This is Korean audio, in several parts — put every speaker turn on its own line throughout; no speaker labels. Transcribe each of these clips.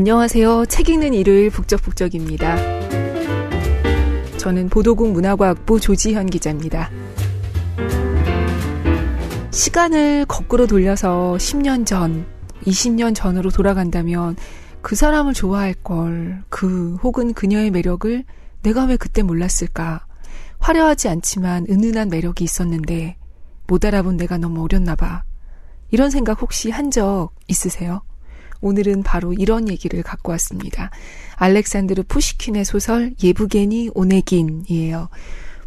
안녕하세요. 책 읽는 일요일 북적북적입니다. 저는 보도국 문화과학부 조지현 기자입니다. 시간을 거꾸로 돌려서 10년 전, 20년 전으로 돌아간다면 그 사람을 좋아할 걸, 그 혹은 그녀의 매력을 내가 왜 그때 몰랐을까? 화려하지 않지만 은은한 매력이 있었는데 못 알아본 내가 너무 어렸나 봐. 이런 생각 혹시 한 적 있으세요? 오늘은 바로 이런 얘기를 갖고 왔습니다. 알렉산드르 푸시킨의 소설 예부게니 오네긴이에요.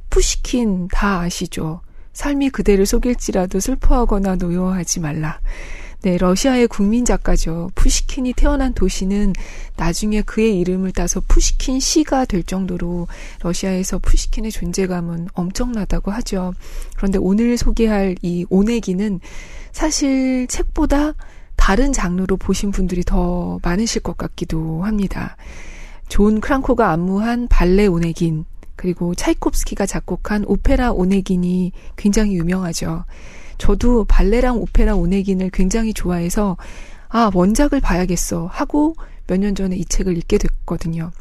푸시킨 다 아시죠? 삶이 그대를 속일지라도 슬퍼하거나 노여워하지 말라. 네, 러시아의 국민 작가죠. 푸시킨이 태어난 도시는 나중에 그의 이름을 따서 푸시킨 시가 될 정도로 러시아에서 푸시킨의 존재감은 엄청나다고 하죠. 그런데 오늘 소개할 이 오네긴은 사실 책보다 다른 장르로 보신 분들이 더 많으실 것 같기도 합니다. 존 크랑코가 안무한 발레 오네긴, 그리고 차이콥스키가 작곡한 오페라 오네긴이 굉장히 유명하죠. 저도 발레랑 오페라 오네긴을 굉장히 좋아해서 아, 원작을 봐야겠어 하고 몇 년 전에 이 책을 읽게 됐거든요.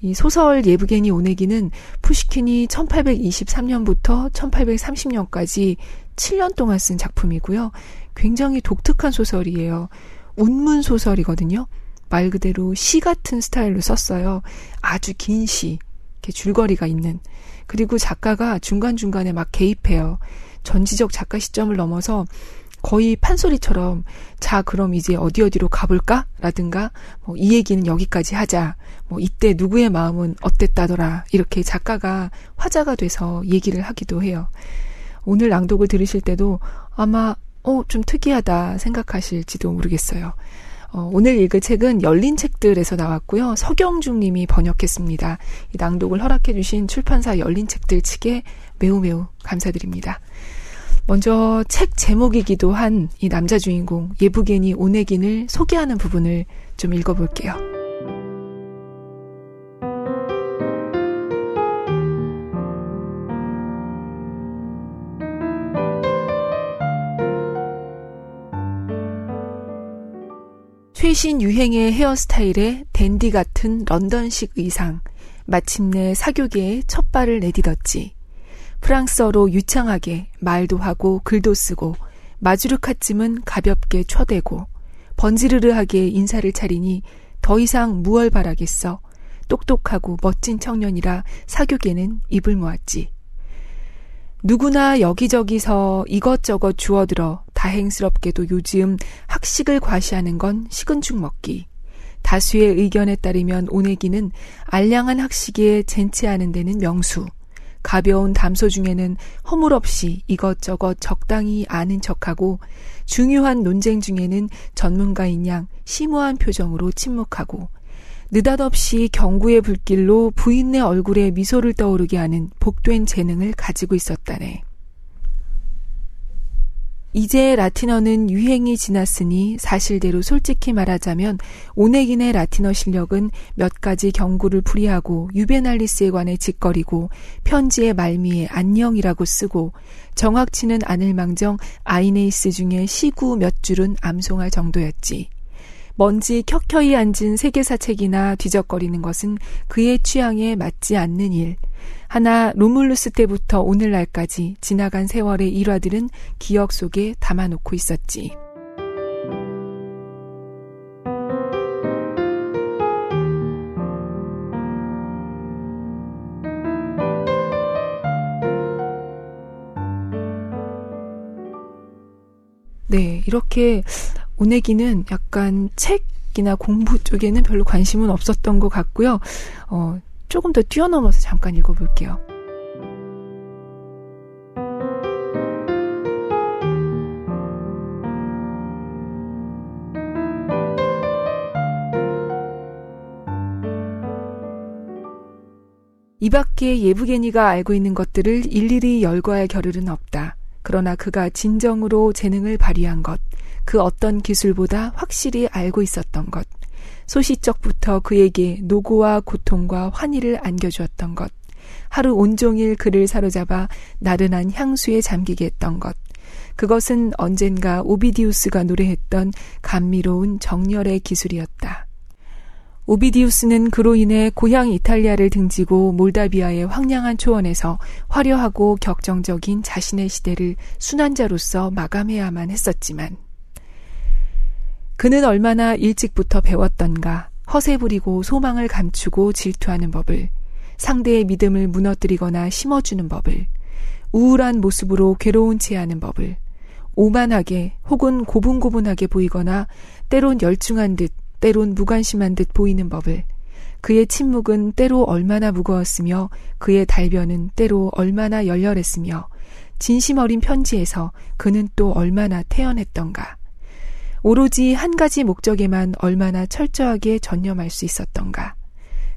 이 소설 예브게니 오네긴은 푸시킨이 1823년부터 1830년까지 7년 동안 쓴 작품이고요. 굉장히 독특한 소설이에요. 운문 소설이거든요. 말 그대로 시 같은 스타일로 썼어요. 아주 긴 시. 이렇게 줄거리가 있는. 그리고 작가가 중간중간에 막 개입해요. 전지적 작가 시점을 넘어서 거의 판소리처럼 자 그럼 이제 어디 어디로 가볼까? 라든가 뭐, 이 얘기는 여기까지 하자. 뭐 이때 누구의 마음은 어땠다더라. 이렇게 작가가 화자가 돼서 얘기를 하기도 해요. 오늘 낭독을 들으실 때도 아마 어, 좀 특이하다 생각하실지도 모르겠어요. 어, 오늘 읽을 책은 열린 책들에서 나왔고요. 서경중 님이 번역했습니다. 이 낭독을 허락해 주신 출판사 열린 책들 측에 매우 매우 감사드립니다. 먼저 책 제목이기도 한 이 남자 주인공 예부게니 오네긴을 소개하는 부분을 좀 읽어볼게요. 최신 유행의 헤어스타일에 댄디 같은 런던식 의상, 마침내 사교계에 첫 발을 내딛었지. 프랑스어로 유창하게 말도 하고 글도 쓰고 마주르카쯤은 가볍게 쳐대고 번지르르하게 인사를 차리니 더 이상 무얼 바라겠어. 똑똑하고 멋진 청년이라 사교계는 입을 모았지. 누구나 여기저기서 이것저것 주워들어 다행스럽게도 요즘 학식을 과시하는 건 식은 죽 먹기. 다수의 의견에 따르면 오내기는 알량한 학식에 젠치하는 데는 명수. 가벼운 담소 중에는 허물없이 이것저것 적당히 아는 척하고 중요한 논쟁 중에는 전문가인 양 심오한 표정으로 침묵하고 느닷없이 경구의 불길로 부인의 얼굴에 미소를 떠오르게 하는 복된 재능을 가지고 있었다네. 이제 라틴어는 유행이 지났으니 사실대로 솔직히 말하자면 오네긴의 라틴어 실력은 몇 가지 경구를 풀이하고 유베날리스에 관해 짓거리고 편지의 말미에 안녕이라고 쓰고 정확치는 않을 망정 아이네이스 중에 시구 몇 줄은 암송할 정도였지. 먼지 켜켜이 앉은 세계사 책이나 뒤적거리는 것은 그의 취향에 맞지 않는 일. 하나 로물루스 때부터 오늘날까지 지나간 세월의 일화들은 기억 속에 담아놓고 있었지. 네, 이렇게 오내기는 약간 책이나 공부 쪽에는 별로 관심은 없었던 것 같고요. 어, 조금 더 뛰어넘어서 잠깐 읽어볼게요. 이 밖에 예부게니가 알고 있는 것들을 일일이 열거할 겨를은 없다. 그러나 그가 진정으로 재능을 발휘한 것, 그 어떤 기술보다 확실히 알고 있었던 것, 소시적부터 그에게 노고와 고통과 환희를 안겨주었던 것, 하루 온종일 그를 사로잡아 나른한 향수에 잠기게 했던 것, 그것은 언젠가 오비디우스가 노래했던 감미로운 정열의 기술이었다. 오비디우스는 그로 인해 고향 이탈리아를 등지고 몰다비아의 황량한 초원에서 화려하고 격정적인 자신의 시대를 순환자로서 마감해야만 했었지만 그는 얼마나 일찍부터 배웠던가 허세 부리고 소망을 감추고 질투하는 법을 상대의 믿음을 무너뜨리거나 심어주는 법을 우울한 모습으로 괴로운 채 하는 법을 오만하게 혹은 고분고분하게 보이거나 때론 열중한 듯 때론 무관심한 듯 보이는 법을 그의 침묵은 때로 얼마나 무거웠으며 그의 달변은 때로 얼마나 열렬했으며 진심 어린 편지에서 그는 또 얼마나 태연했던가. 오로지 한 가지 목적에만 얼마나 철저하게 전념할 수 있었던가.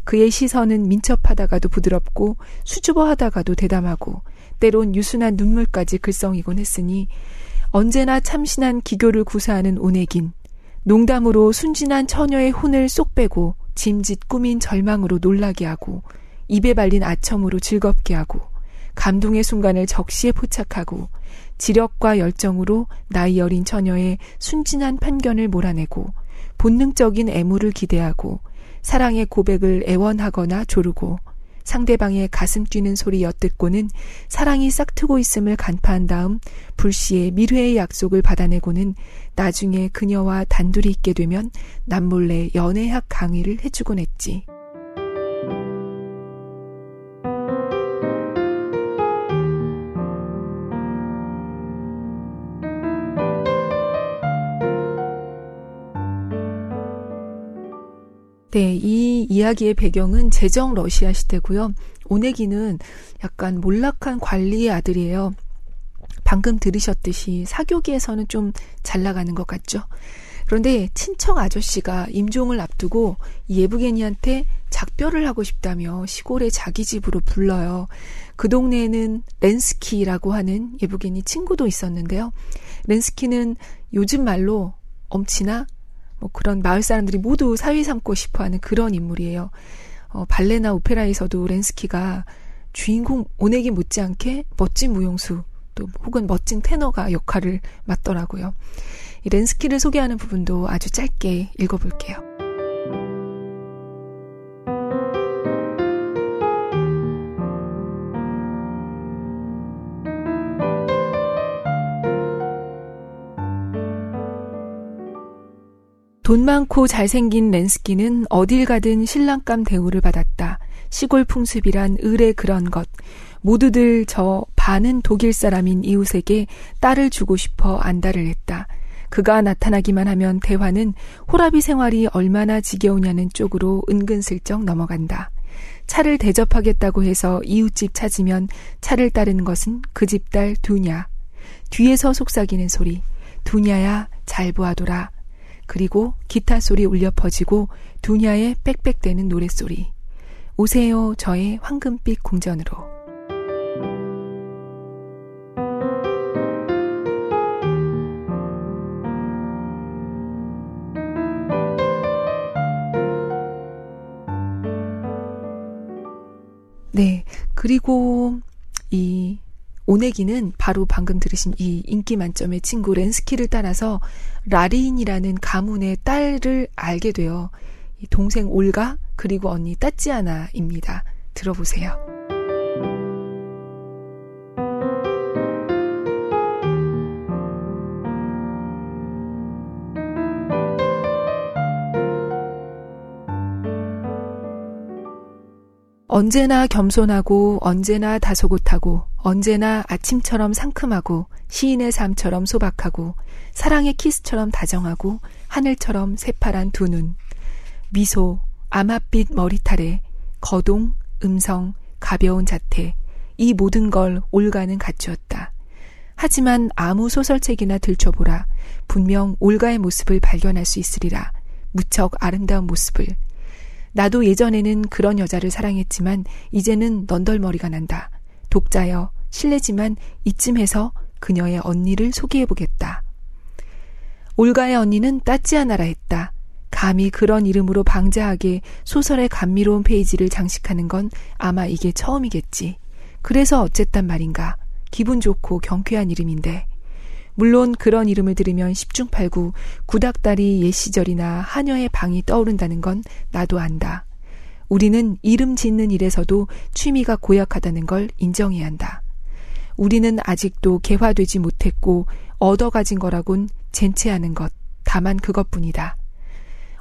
그의 시선은 민첩하다가도 부드럽고 수줍어하다가도 대담하고 때론 유순한 눈물까지 글썽이곤 했으니 언제나 참신한 기교를 구사하는 오네긴 농담으로 순진한 처녀의 혼을 쏙 빼고 짐짓 꾸민 절망으로 놀라게 하고 입에 발린 아첨으로 즐겁게 하고 감동의 순간을 적시에 포착하고 지력과 열정으로 나이 어린 처녀의 순진한 편견을 몰아내고 본능적인 애무를 기대하고 사랑의 고백을 애원하거나 조르고 상대방의 가슴 뛰는 소리 엿듣고는 사랑이 싹트고 있음을 간파한 다음 불시에 미래의 약속을 받아내고는 나중에 그녀와 단둘이 있게 되면 남몰래 연애학 강의를 해주곤 했지. 네, 이 이야기의 배경은 제정 러시아 시대고요. 오네기는 약간 몰락한 관리의 아들이에요. 방금 들으셨듯이 사교계에서는 좀 잘 나가는 것 같죠. 그런데 친척 아저씨가 임종을 앞두고 예부게니한테 작별을 하고 싶다며 시골에 자기 집으로 불러요. 그 동네에는 렌스키라고 하는 예부게니 친구도 있었는데요. 렌스키는 요즘 말로 엄치나 뭐 그런 마을 사람들이 모두 사위 삼고 싶어 하는 그런 인물이에요. 어, 발레나 오페라에서도 렌스키가 주인공 오네기 못지않게 멋진 무용수 또 혹은 멋진 테너가 역할을 맡더라고요. 이 렌스키를 소개하는 부분도 아주 짧게 읽어볼게요. 돈 많고 잘생긴 렌스키는 어딜 가든 신랑감 대우를 받았다. 시골 풍습이란 을의 그런 것. 모두들 저 반은 독일 사람인 이웃에게 딸을 주고 싶어 안달을 했다. 그가 나타나기만 하면 대화는 호라비 생활이 얼마나 지겨우냐는 쪽으로 은근슬쩍 넘어간다. 차를 대접하겠다고 해서 이웃집 찾으면 차를 따르는 것은 그 집 딸 두냐. 뒤에서 속삭이는 소리. 두냐야 잘 보아둬라. 그리고 기타 소리 울려 퍼지고 두냐의 빽빽대는 노랫소리. 오세요, 저의 황금빛 궁전으로. 네. 그리고 이 오네기는 바로 방금 들으신 이 인기 만점의 친구 렌스키를 따라서 라린이라는 가문의 딸을 알게 돼요. 동생 올가 그리고 언니 따찌아나입니다. 들어보세요. 언제나 겸손하고 언제나 다소곳하고 언제나 아침처럼 상큼하고 시인의 삶처럼 소박하고 사랑의 키스처럼 다정하고 하늘처럼 새파란 두 눈, 미소, 아맛빛 머리털에 거동, 음성, 가벼운 자태, 이 모든 걸 올가는 갖추었다. 하지만 아무 소설책이나 들춰보라. 분명 올가의 모습을 발견할 수 있으리라. 무척 아름다운 모습을, 나도 예전에는 그런 여자를 사랑했지만 이제는 넌덜머리가 난다. 독자여, 실례지만 이쯤해서 그녀의 언니를 소개해보겠다. 올가의 언니는 따찌아나라 했다. 감히 그런 이름으로 방자하게 소설의 감미로운 페이지를 장식하는 건 아마 이게 처음이겠지. 그래서 어쨌단 말인가. 기분 좋고 경쾌한 이름인데. 물론 그런 이름을 들으면 십중팔구 구닥다리 옛 시절이나 하녀의 방이 떠오른다는 건 나도 안다. 우리는 이름 짓는 일에서도 취미가 고약하다는 걸 인정해야 한다. 우리는 아직도 개화되지 못했고 얻어가진 거라곤 젠체하는 것, 다만 그것뿐이다.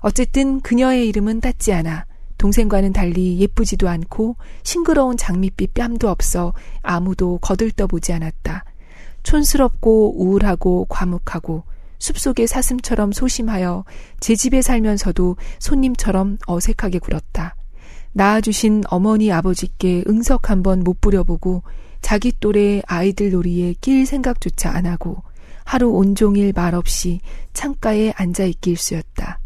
어쨌든 그녀의 이름은 닿지 않아 동생과는 달리 예쁘지도 않고 싱그러운 장밋빛 뺨도 없어 아무도 거들떠보지 않았다. 촌스럽고 우울하고 과묵하고 숲속의 사슴처럼 소심하여 제 집에 살면서도 손님처럼 어색하게 굴었다. 낳아주신 어머니 아버지께 응석 한번 못 부려보고 자기 또래 아이들 놀이에 낄 생각조차 안 하고 하루 온종일 말없이 창가에 앉아 있길 수였다.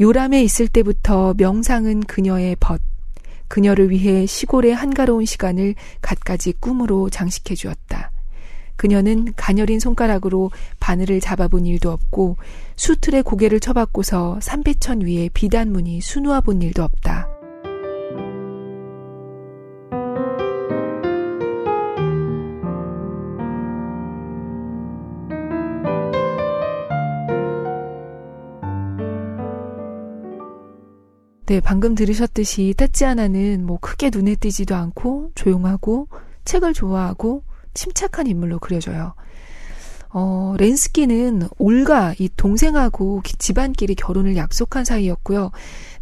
요람에 있을 때부터 명상은 그녀의 벗, 그녀를 위해 시골의 한가로운 시간을 갖가지 꿈으로 장식해 주었다. 그녀는 가녀린 손가락으로 바늘을 잡아본 일도 없고 수틀에 고개를 쳐박고서 삼배천 위에 비단문이 수놓아 본 일도 없다. 네, 방금 들으셨듯이 타찌아나는 뭐 크게 눈에 띄지도 않고 조용하고 책을 좋아하고 침착한 인물로 그려져요. 어, 렌스키는 올가 이 동생하고 집안끼리 결혼을 약속한 사이였고요.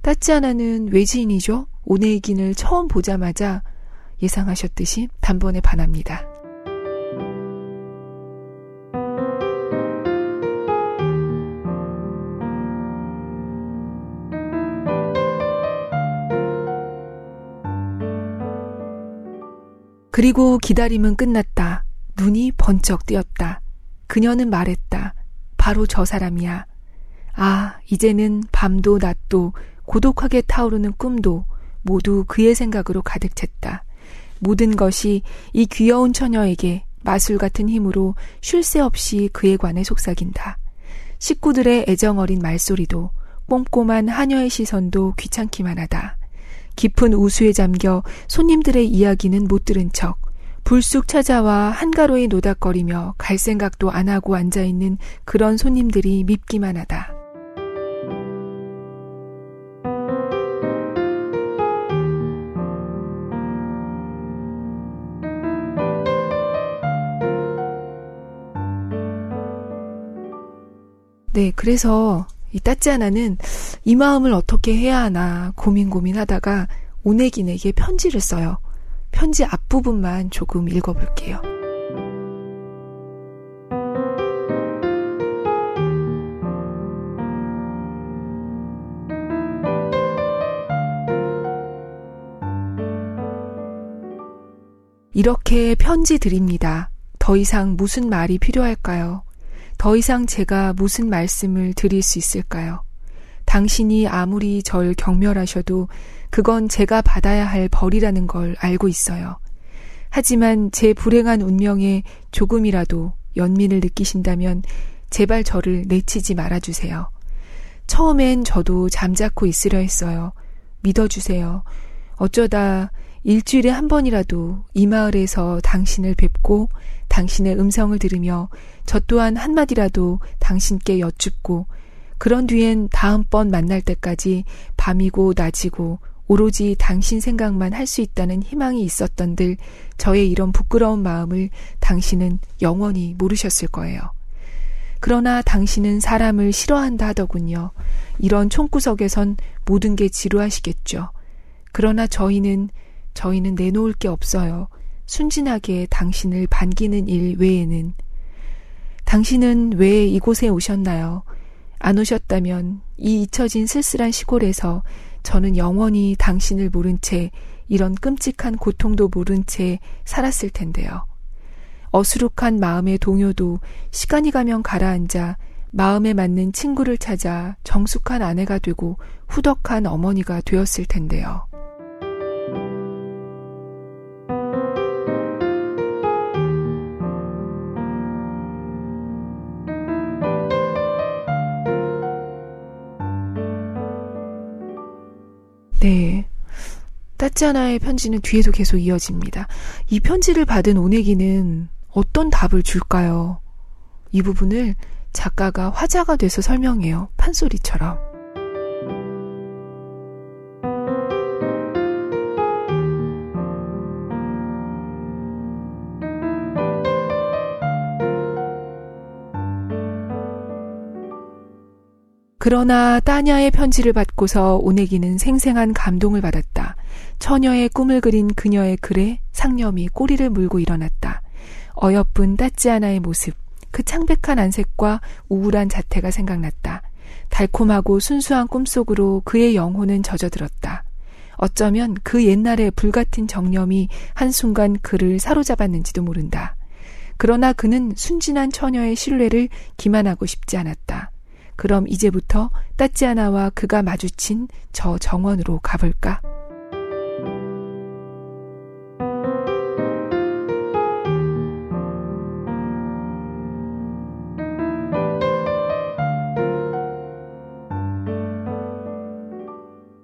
타찌아나는 외지인이죠. 오네이긴을 처음 보자마자 예상하셨듯이 단번에 반합니다. 그리고 기다림은 끝났다. 눈이 번쩍 뜨였다. 그녀는 말했다. 바로 저 사람이야. 아, 이제는 밤도 낮도 고독하게 타오르는 꿈도 모두 그의 생각으로 가득 찼다. 모든 것이 이 귀여운 처녀에게 마술 같은 힘으로 쉴 새 없이 그에 관해 속삭인다. 식구들의 애정어린 말소리도 꼼꼼한 하녀의 시선도 귀찮기만 하다. 깊은 우수에 잠겨 손님들의 이야기는 못 들은 척 불쑥 찾아와 한가로이 노닥거리며 갈 생각도 안 하고 앉아 있는 그런 손님들이 밉기만 하다. 네, 그래서 이 따찌아나는 이 마음을 어떻게 해야 하나 고민 고민하다가 오네긴에게 편지를 써요. 편지 앞부분만 조금 읽어볼게요. 이렇게 편지 드립니다. 더 이상 무슨 말이 필요할까요? 더 이상 제가 무슨 말씀을 드릴 수 있을까요? 당신이 아무리 절 경멸하셔도 그건 제가 받아야 할 벌이라는 걸 알고 있어요. 하지만 제 불행한 운명에 조금이라도 연민을 느끼신다면 제발 저를 내치지 말아주세요. 처음엔 저도 잠자코 있으려 했어요. 믿어주세요. 어쩌다 일주일에 한 번이라도 이 마을에서 당신을 뵙고 당신의 음성을 들으며 저 또한 한마디라도 당신께 여쭙고 그런 뒤엔 다음번 만날 때까지 밤이고 낮이고 오로지 당신 생각만 할 수 있다는 희망이 있었던들 저의 이런 부끄러운 마음을 당신은 영원히 모르셨을 거예요. 그러나 당신은 사람을 싫어한다 하더군요. 이런 총구석에선 모든 게 지루하시겠죠. 그러나 저희는, 저희는 내놓을 게 없어요. 순진하게 당신을 반기는 일 외에는 당신은 왜 이곳에 오셨나요? 안 오셨다면 이 잊혀진 쓸쓸한 시골에서 저는 영원히 당신을 모른 채 이런 끔찍한 고통도 모른 채 살았을 텐데요. 어수룩한 마음의 동요도 시간이 가면 가라앉아 마음에 맞는 친구를 찾아 정숙한 아내가 되고 후덕한 어머니가 되었을 텐데요. 네. 따찌아나의 편지는 뒤에도 계속 이어집니다. 이 편지를 받은 오네기는 어떤 답을 줄까요? 이 부분을 작가가 화자가 돼서 설명해요. 판소리처럼. 그러나 따냐의 편지를 받고서 오내기는 생생한 감동을 받았다. 처녀의 꿈을 그린 그녀의 글에 상념이 꼬리를 물고 일어났다. 어여쁜 따찌아나의 모습, 그 창백한 안색과 우울한 자태가 생각났다. 달콤하고 순수한 꿈속으로 그의 영혼은 젖어들었다. 어쩌면 그 옛날의 불같은 정념이 한순간 그를 사로잡았는지도 모른다. 그러나 그는 순진한 처녀의 신뢰를 기만하고 싶지 않았다. 그럼 이제부터 따찌아나와 그가 마주친 저 정원으로 가볼까?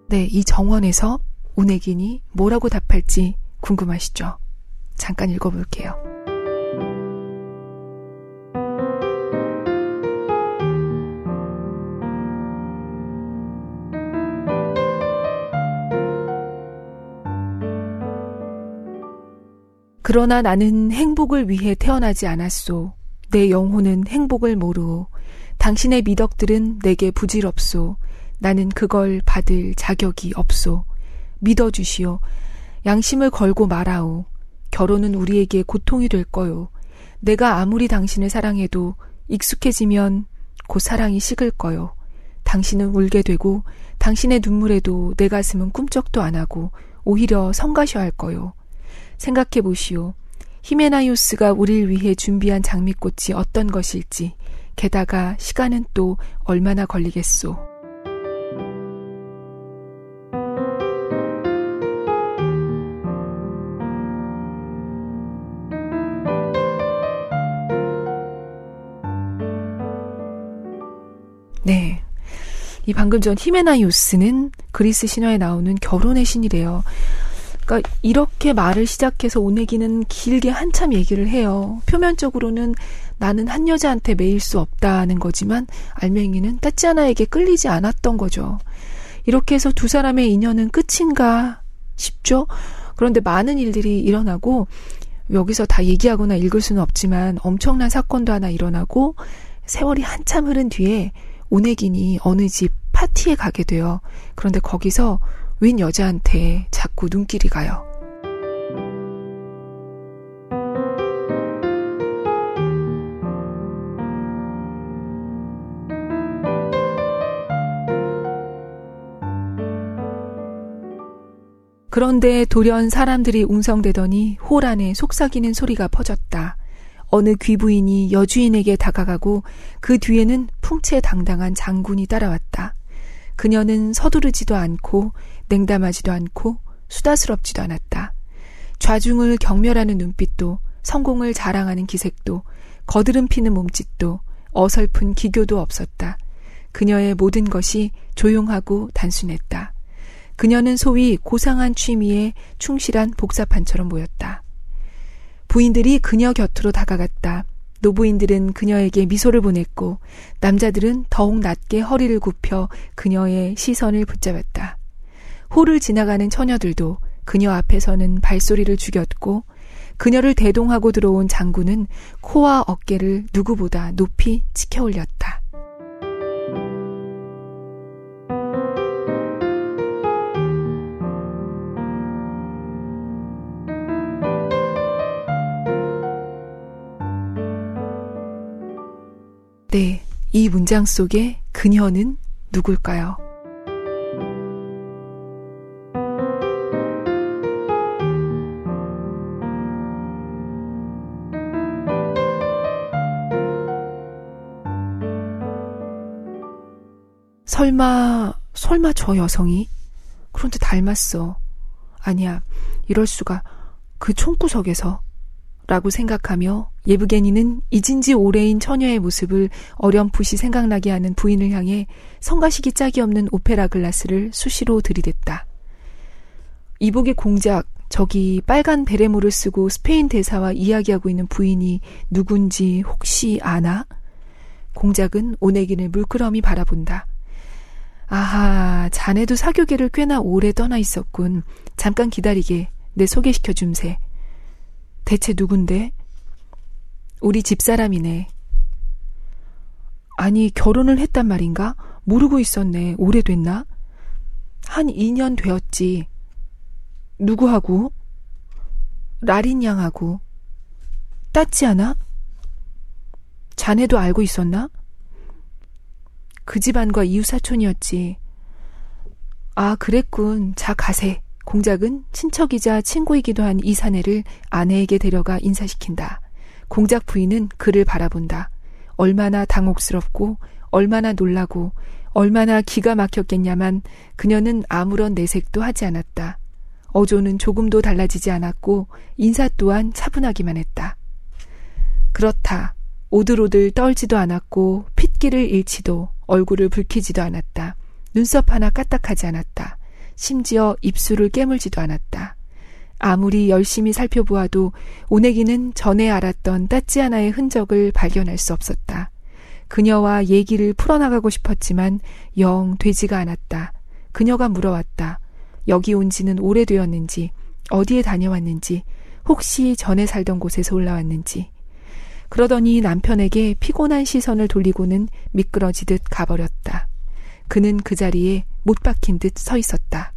네, 이 정원에서 우네긴이 뭐라고 답할지 궁금하시죠? 잠깐 읽어볼게요. 그러나 나는 행복을 위해 태어나지 않았소. 내 영혼은 행복을 모르오. 당신의 미덕들은 내게 부질없소. 나는 그걸 받을 자격이 없소. 믿어주시오. 양심을 걸고 말아오. 결혼은 우리에게 고통이 될 거요. 내가 아무리 당신을 사랑해도 익숙해지면 곧 사랑이 식을 거요. 당신은 울게 되고 당신의 눈물에도 내 가슴은 꿈쩍도 안 하고 오히려 성가셔 할 거요. 생각해 보시오. 히메나이오스가 우리를 위해 준비한 장미꽃이 어떤 것일지, 게다가 시간은 또 얼마나 걸리겠소. 네. 이 방금 전 히메나이오스는 그리스 신화에 나오는 결혼의 신이래요. 그러니까 이렇게 말을 시작해서 오내기는 길게 한참 얘기를 해요. 표면적으로는 나는 한 여자한테 매일 수 없다는 거지만 알맹이는 따찌아나에게 끌리지 않았던 거죠. 이렇게 해서 두 사람의 인연은 끝인가 싶죠. 그런데 많은 일들이 일어나고 여기서 다 얘기하거나 읽을 수는 없지만 엄청난 사건도 하나 일어나고 세월이 한참 흐른 뒤에 오네긴이 어느 집 파티에 가게 돼요. 그런데 거기서 웬 여자한테 자꾸 눈길이 가요. 그런데 돌연 사람들이 웅성대더니 홀 안에 속삭이는 소리가 퍼졌다. 어느 귀부인이 여주인에게 다가가고 그 뒤에는 풍채당당한 장군이 따라왔다. 그녀는 서두르지도 않고 냉담하지도 않고 수다스럽지도 않았다. 좌중을 경멸하는 눈빛도 성공을 자랑하는 기색도 거드름 피는 몸짓도 어설픈 기교도 없었다. 그녀의 모든 것이 조용하고 단순했다. 그녀는 소위 고상한 취미에 충실한 복사판처럼 보였다. 부인들이 그녀 곁으로 다가갔다. 노부인들은 그녀에게 미소를 보냈고 남자들은 더욱 낮게 허리를 굽혀 그녀의 시선을 붙잡았다. 홀을 지나가는 처녀들도 그녀 앞에서는 발소리를 죽였고 그녀를 대동하고 들어온 장군은 코와 어깨를 누구보다 높이 치켜 올렸다. 네, 이 문장 속에 그녀는 누굴까요? 설마, 설마 저 여성이? 그런데 닮았어. 아니야, 이럴 수가. 그 총구석에서. 라고 생각하며 예브게니는 잊은 지 오래인 처녀의 모습을 어렴풋이 생각나게 하는 부인을 향해 성가시기 짝이 없는 오페라 글라스를 수시로 들이댔다. 이복의 공작, 저기 빨간 베레모를 쓰고 스페인 대사와 이야기하고 있는 부인이 누군지 혹시 아나? 공작은 오네긴을 물끄러미 바라본다. 아하, 자네도 사교계를 꽤나 오래 떠나 있었군. 잠깐 기다리게. 내 소개시켜 줌세. 대체 누군데? 우리 집사람이네. 아니, 결혼을 했단 말인가? 모르고 있었네. 오래됐나? 한 2년 되었지. 누구하고? 라린 양하고. 따지 않아? 자네도 알고 있었나? 그 집안과 이웃 사촌이었지. 아, 그랬군. 자, 가세. 공작은 친척이자 친구이기도 한 이 사내를 아내에게 데려가 인사시킨다. 공작 부인은 그를 바라본다. 얼마나 당혹스럽고, 얼마나 놀라고, 얼마나 기가 막혔겠냐만 그녀는 아무런 내색도 하지 않았다. 어조는 조금도 달라지지 않았고 인사 또한 차분하기만 했다. 그렇다. 오들오들 떨지도 않았고 핏기를 잃지도 얼굴을 붉히지도 않았다. 눈썹 하나 까딱하지 않았다. 심지어 입술을 깨물지도 않았다. 아무리 열심히 살펴보아도 오네기는 전에 알았던 따찌아나의 흔적을 발견할 수 없었다. 그녀와 얘기를 풀어나가고 싶었지만 영 되지가 않았다. 그녀가 물어왔다. 여기 온 지는 오래되었는지, 어디에 다녀왔는지, 혹시 전에 살던 곳에서 올라왔는지. 그러더니 남편에게 피곤한 시선을 돌리고는 미끄러지듯 가버렸다. 그는 그 자리에 못 박힌 듯 서 있었다.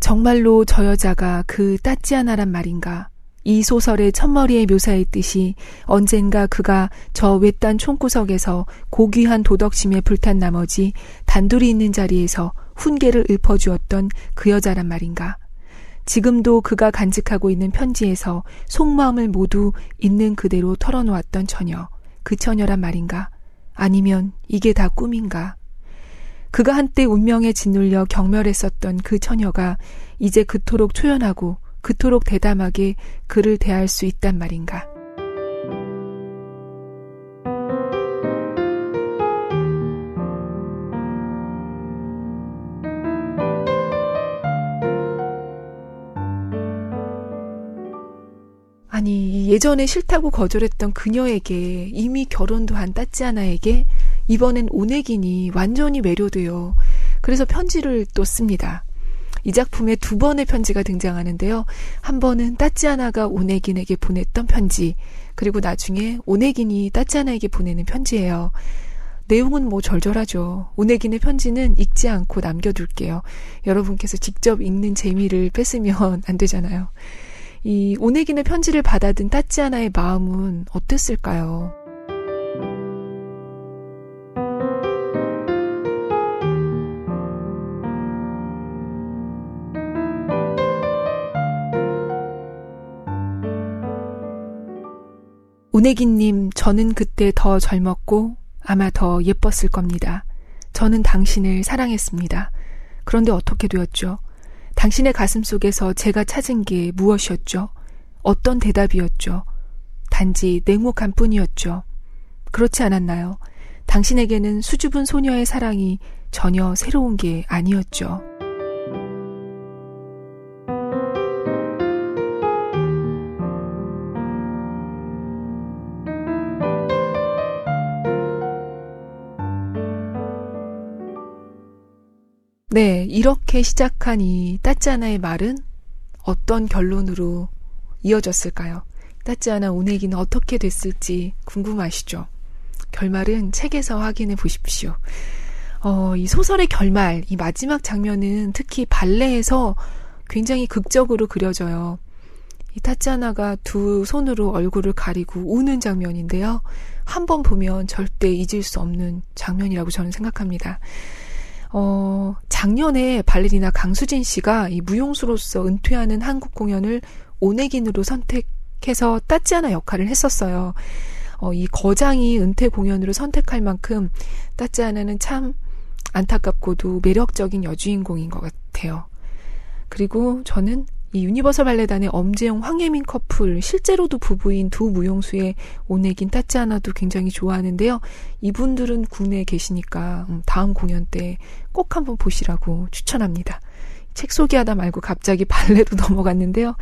정말로 저 여자가 그 따찌아나란 말인가? 이 소설의 첫머리에 묘사했듯이 언젠가 그가 저 외딴 총구석에서 고귀한 도덕심에 불탄 나머지 단둘이 있는 자리에서 훈계를 읊어주었던 그 여자란 말인가. 지금도 그가 간직하고 있는 편지에서 속마음을 모두 있는 그대로 털어놓았던 처녀. 그 처녀란 말인가. 아니면 이게 다 꿈인가. 그가 한때 운명에 짓눌려 경멸했었던 그 처녀가 이제 그토록 초연하고 그토록 대담하게 그를 대할 수 있단 말인가. 예전에 싫다고 거절했던 그녀에게 이미 결혼도 한 따찌아나에게 이번엔 오네긴이 완전히 매료되어 그래서 편지를 또 씁니다. 이 작품에 두 번의 편지가 등장하는데요. 한 번은 따찌아나가 오네긴에게 보냈던 편지, 그리고 나중에 오네긴이 따찌아나에게 보내는 편지예요. 내용은 뭐 절절하죠. 오네긴의 편지는 읽지 않고 남겨둘게요. 여러분께서 직접 읽는 재미를 뺏으면 안 되잖아요. 이 오네긴의 편지를 받아든 따찌아나의 마음은 어땠을까요? 오네기님, 저는 그때 더 젊었고 아마 더 예뻤을 겁니다. 저는 당신을 사랑했습니다. 그런데 어떻게 되었죠? 당신의 가슴 속에서 제가 찾은 게 무엇이었죠? 어떤 대답이었죠? 단지 냉혹한 뿐이었죠. 그렇지 않았나요? 당신에게는 수줍은 소녀의 사랑이 전혀 새로운 게 아니었죠. 네, 이렇게 시작한 이 따짜나의 말은 어떤 결론으로 이어졌을까요? 따짜나 오네기는 어떻게 됐을지 궁금하시죠? 결말은 책에서 확인해 보십시오. 어, 이 소설의 결말, 이 마지막 장면은 특히 발레에서 굉장히 극적으로 그려져요. 이 타짜나가 두 손으로 얼굴을 가리고 우는 장면인데요. 한 번 보면 절대 잊을 수 없는 장면이라고 저는 생각합니다. 어, 작년에 발레리나 강수진 씨가 이 무용수로서 은퇴하는 한국 공연을 오네긴으로 선택해서 따찌아나 역할을 했었어요. 어, 이 거장이 은퇴 공연으로 선택할 만큼 따찌아나는 참 안타깝고도 매력적인 여주인공인 것 같아요. 그리고 저는 이 유니버설 발레단의 엄재용 황혜민 커플 실제로도 부부인 두 무용수의 오네긴 따찌아나도 굉장히 좋아하는데요. 이분들은 국내에 계시니까 음, 다음 공연 때 꼭 한번 보시라고 추천합니다. 책 소개하다 말고 갑자기 발레로 넘어갔는데요.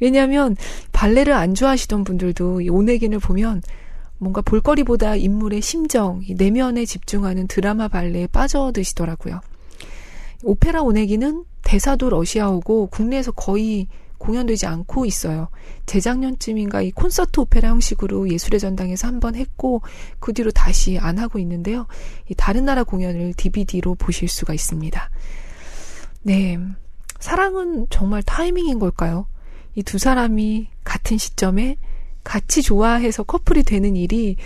왜냐하면 발레를 안 좋아하시던 분들도 이 오네긴을 보면 뭔가 볼거리보다 인물의 심정, 내면에 집중하는 드라마 발레에 빠져드시더라고요. 오페라 오네기는 대사도 러시아어고 국내에서 거의 공연되지 않고 있어요. 재작년쯤인가 이 콘서트 오페라 형식으로 예술의 전당에서 한 번 했고 그 뒤로 다시 안 하고 있는데요. 이 다른 나라 공연을 DVD로 보실 수가 있습니다. 네. 사랑은 정말 타이밍인 걸까요? 이 두 사람이 같은 시점에 같이 좋아해서 커플이 되는 일이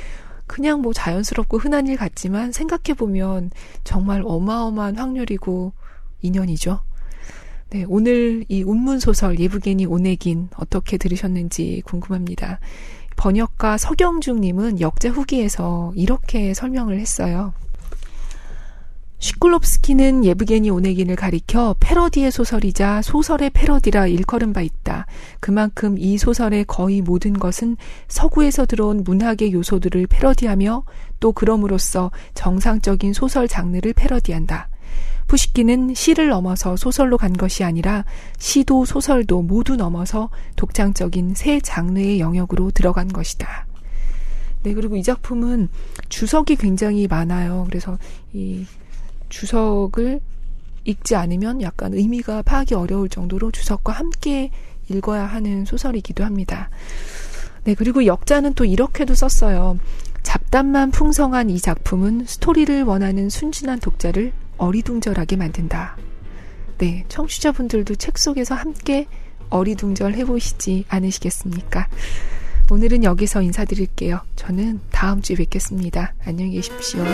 그냥 뭐 자연스럽고 흔한 일 같지만 생각해보면 정말 어마어마한 확률이고 인연이죠. 네, 오늘 이 운문소설 예브게니 오네긴 어떻게 들으셨는지 궁금합니다. 번역가 서경중님은 역자 후기에서 이렇게 설명을 했어요. 시클롭스키는 예브게니 오네긴을 가리켜 패러디의 소설이자 소설의 패러디라 일컬은 바 있다. 그만큼 이 소설의 거의 모든 것은 서구에서 들어온 문학의 요소들을 패러디하며 또 그럼으로써 정상적인 소설 장르를 패러디한다. 푸시키는 시를 넘어서 소설로 간 것이 아니라 시도 소설도 모두 넘어서 독창적인 새 장르의 영역으로 들어간 것이다. 네, 그리고 이 작품은 주석이 굉장히 많아요. 그래서 이 주석을 읽지 않으면 약간 의미가 파악이 어려울 정도로 주석과 함께 읽어야 하는 소설이기도 합니다. 네, 그리고 역자는 또 이렇게도 썼어요. 잡담만 풍성한 이 작품은 스토리를 원하는 순진한 독자를 어리둥절하게 만든다. 네, 청취자분들도 책 속에서 함께 어리둥절 해보시지 않으시겠습니까? 오늘은 여기서 인사드릴게요. 저는 다음 주에 뵙겠습니다. 안녕히 계십시오.